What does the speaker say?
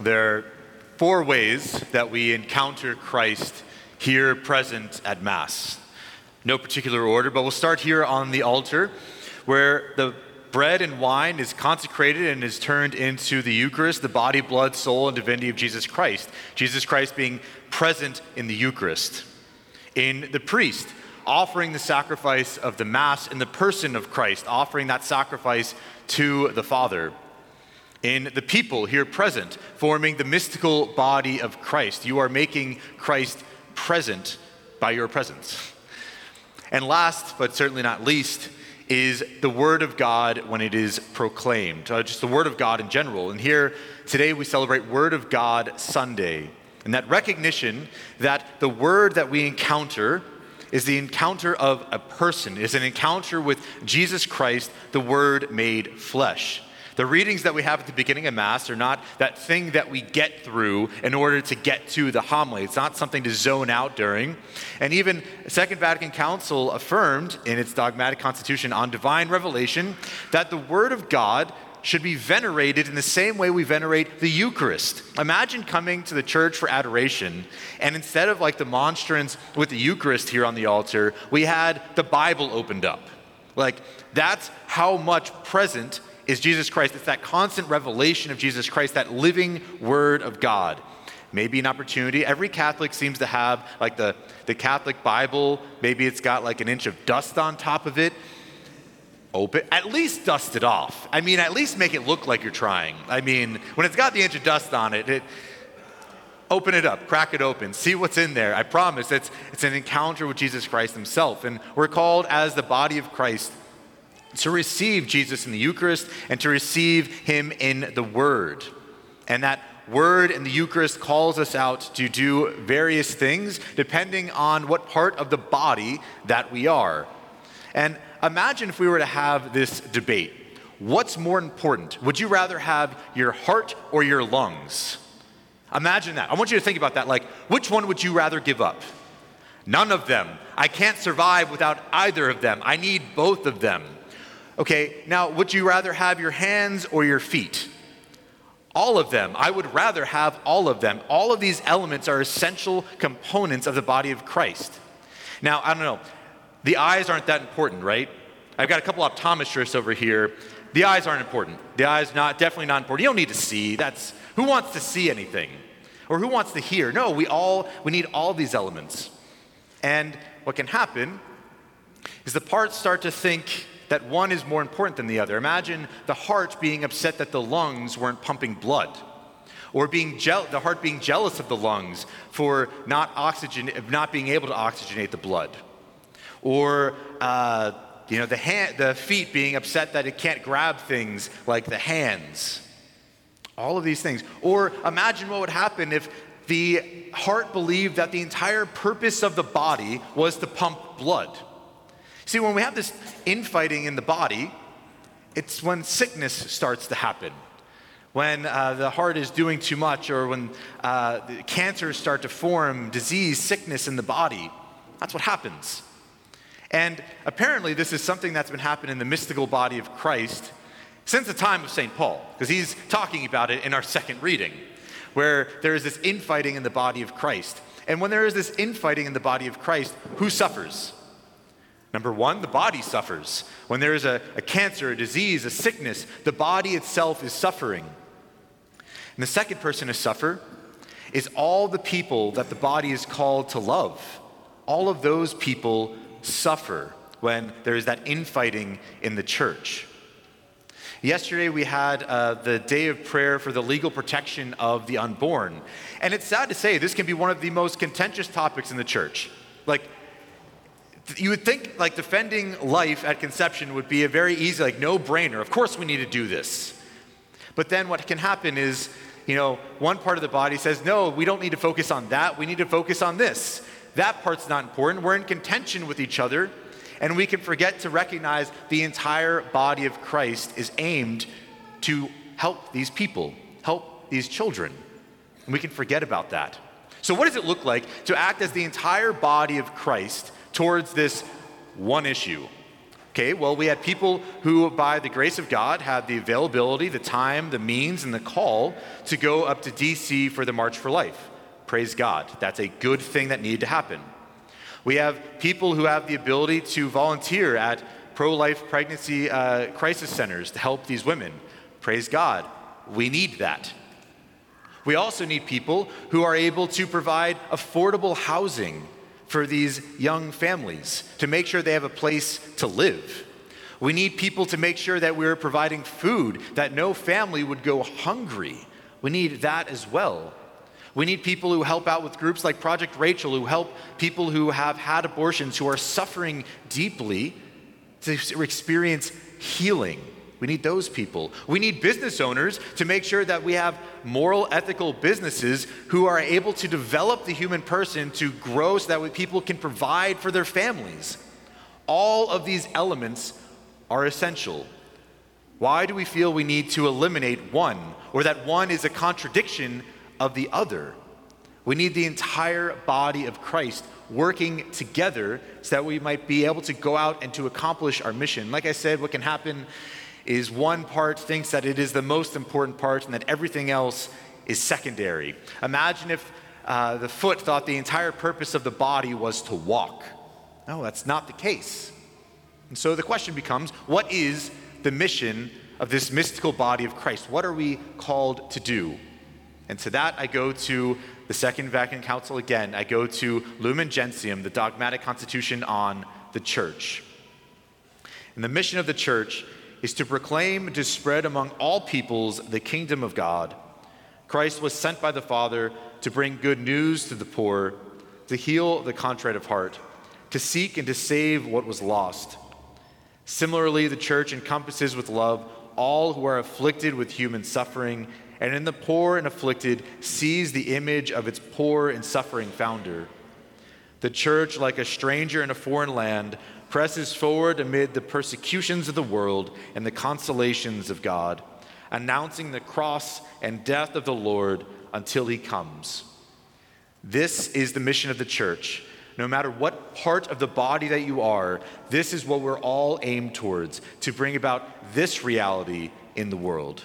There are four ways that we encounter Christ here present at Mass. No particular order, but we'll start here on the altar where the bread and wine is consecrated and is turned into the Eucharist, the body, blood, soul, and divinity of Jesus Christ. Jesus Christ being present in the Eucharist. In the priest, offering the sacrifice of the Mass in the person of Christ, offering that sacrifice to the Father. In the people here present, forming the mystical body of Christ. You are making Christ present by your presence. And last, but certainly not least, is the Word of God when it is proclaimed, uh, just the Word of God in general. And here today we celebrate Word of God Sunday. And that recognition that the Word that we encounter is the encounter of a person, is an encounter with Jesus Christ, the Word made flesh. The readings that we have at the beginning of Mass are not that thing that we get through in order to get to the homily. It's not something to zone out during. And even Second Vatican Council affirmed in its dogmatic constitution on divine revelation that the Word of God should be venerated in the same way we venerate the Eucharist. Imagine coming to the church for adoration, and instead of like the monstrance with the Eucharist here on the altar, we had the Bible opened up. Like, that's how much present is Jesus Christ. It's that constant revelation of Jesus Christ, that living word of God. Maybe an opportunity. Every Catholic seems to have like the, the Catholic Bible. Maybe it's got like an inch of dust on top of it. Open, at least dust it off. I mean, at least make it look like you're trying. I mean, when it's got the inch of dust on it, it open it up, crack it open, see what's in there. I promise it's, it's an encounter with Jesus Christ himself. And we're called as the body of Christ to receive Jesus in the Eucharist and to receive him in the Word. And that Word in the Eucharist calls us out to do various things depending on what part of the body that we are. And imagine if we were to have this debate. What's more important? Would you rather have your heart or your lungs? Imagine that. I want you to think about that. Like, which one would you rather give up? None of them. I can't survive without either of them. I need both of them. Okay, now would you rather have your hands or your feet? All of them. I would rather have all of them. All of these elements are essential components of the body of Christ. Now, I don't know. The eyes aren't that important, right? I've got a couple optometrists over here. The eyes aren't important. The eyes not definitely not important. You don't need to see. That's who wants to see anything? Or who wants to hear? No, we all we need all these elements. And what can happen is the parts start to think that one is more important than the other. Imagine the heart being upset that the lungs weren't pumping blood, or being je- the heart being jealous of the lungs for not oxygen, not being able to oxygenate the blood, or uh, you know the hand, the feet being upset that it can't grab things like the hands. All of these things. Or imagine what would happen if the heart believed that the entire purpose of the body was to pump blood. See, when we have this infighting in the body, it's when sickness starts to happen. When uh, the heart is doing too much, or when uh, cancers start to form, disease, sickness in the body. That's what happens. And apparently, this is something that's been happening in the mystical body of Christ since the time of St. Paul, because he's talking about it in our second reading, where there is this infighting in the body of Christ. And when there is this infighting in the body of Christ, who suffers? Number one, the body suffers. When there is a, a cancer, a disease, a sickness, the body itself is suffering. And the second person to suffer is all the people that the body is called to love. All of those people suffer when there is that infighting in the church. Yesterday, we had uh, the day of prayer for the legal protection of the unborn. And it's sad to say, this can be one of the most contentious topics in the church. Like, you would think like defending life at conception would be a very easy, like no brainer. Of course, we need to do this. But then what can happen is, you know, one part of the body says, no, we don't need to focus on that. We need to focus on this. That part's not important. We're in contention with each other, and we can forget to recognize the entire body of Christ is aimed to help these people, help these children. And we can forget about that. So, what does it look like to act as the entire body of Christ towards this one issue. Okay, well, we had people who, by the grace of God, had the availability, the time, the means, and the call to go up to DC for the March for Life. Praise God. That's a good thing that needed to happen. We have people who have the ability to volunteer at pro life pregnancy uh, crisis centers to help these women. Praise God. We need that. We also need people who are able to provide affordable housing for these young families to make sure they have a place to live. We need people to make sure that we're providing food, that no family would go hungry. We need that as well. We need people who help out with groups like Project Rachel, who help people who have had abortions, who are suffering deeply, to experience healing we need those people. We need business owners to make sure that we have moral, ethical businesses who are able to develop the human person to grow so that people can provide for their families. All of these elements are essential. Why do we feel we need to eliminate one or that one is a contradiction of the other? We need the entire body of Christ working together so that we might be able to go out and to accomplish our mission. Like I said, what can happen is one part thinks that it is the most important part and that everything else is secondary. Imagine if uh, the foot thought the entire purpose of the body was to walk. No, that's not the case. And so the question becomes what is the mission of this mystical body of Christ? What are we called to do? And to that, I go to the Second Vatican Council again. I go to Lumen Gentium, the dogmatic constitution on the church. And the mission of the church is to proclaim to spread among all peoples the kingdom of God. Christ was sent by the Father to bring good news to the poor, to heal the contrite of heart, to seek and to save what was lost. Similarly, the church encompasses with love all who are afflicted with human suffering, and in the poor and afflicted sees the image of its poor and suffering founder. The church, like a stranger in a foreign land, presses forward amid the persecutions of the world and the consolations of God, announcing the cross and death of the Lord until he comes. This is the mission of the church. No matter what part of the body that you are, this is what we're all aimed towards to bring about this reality in the world.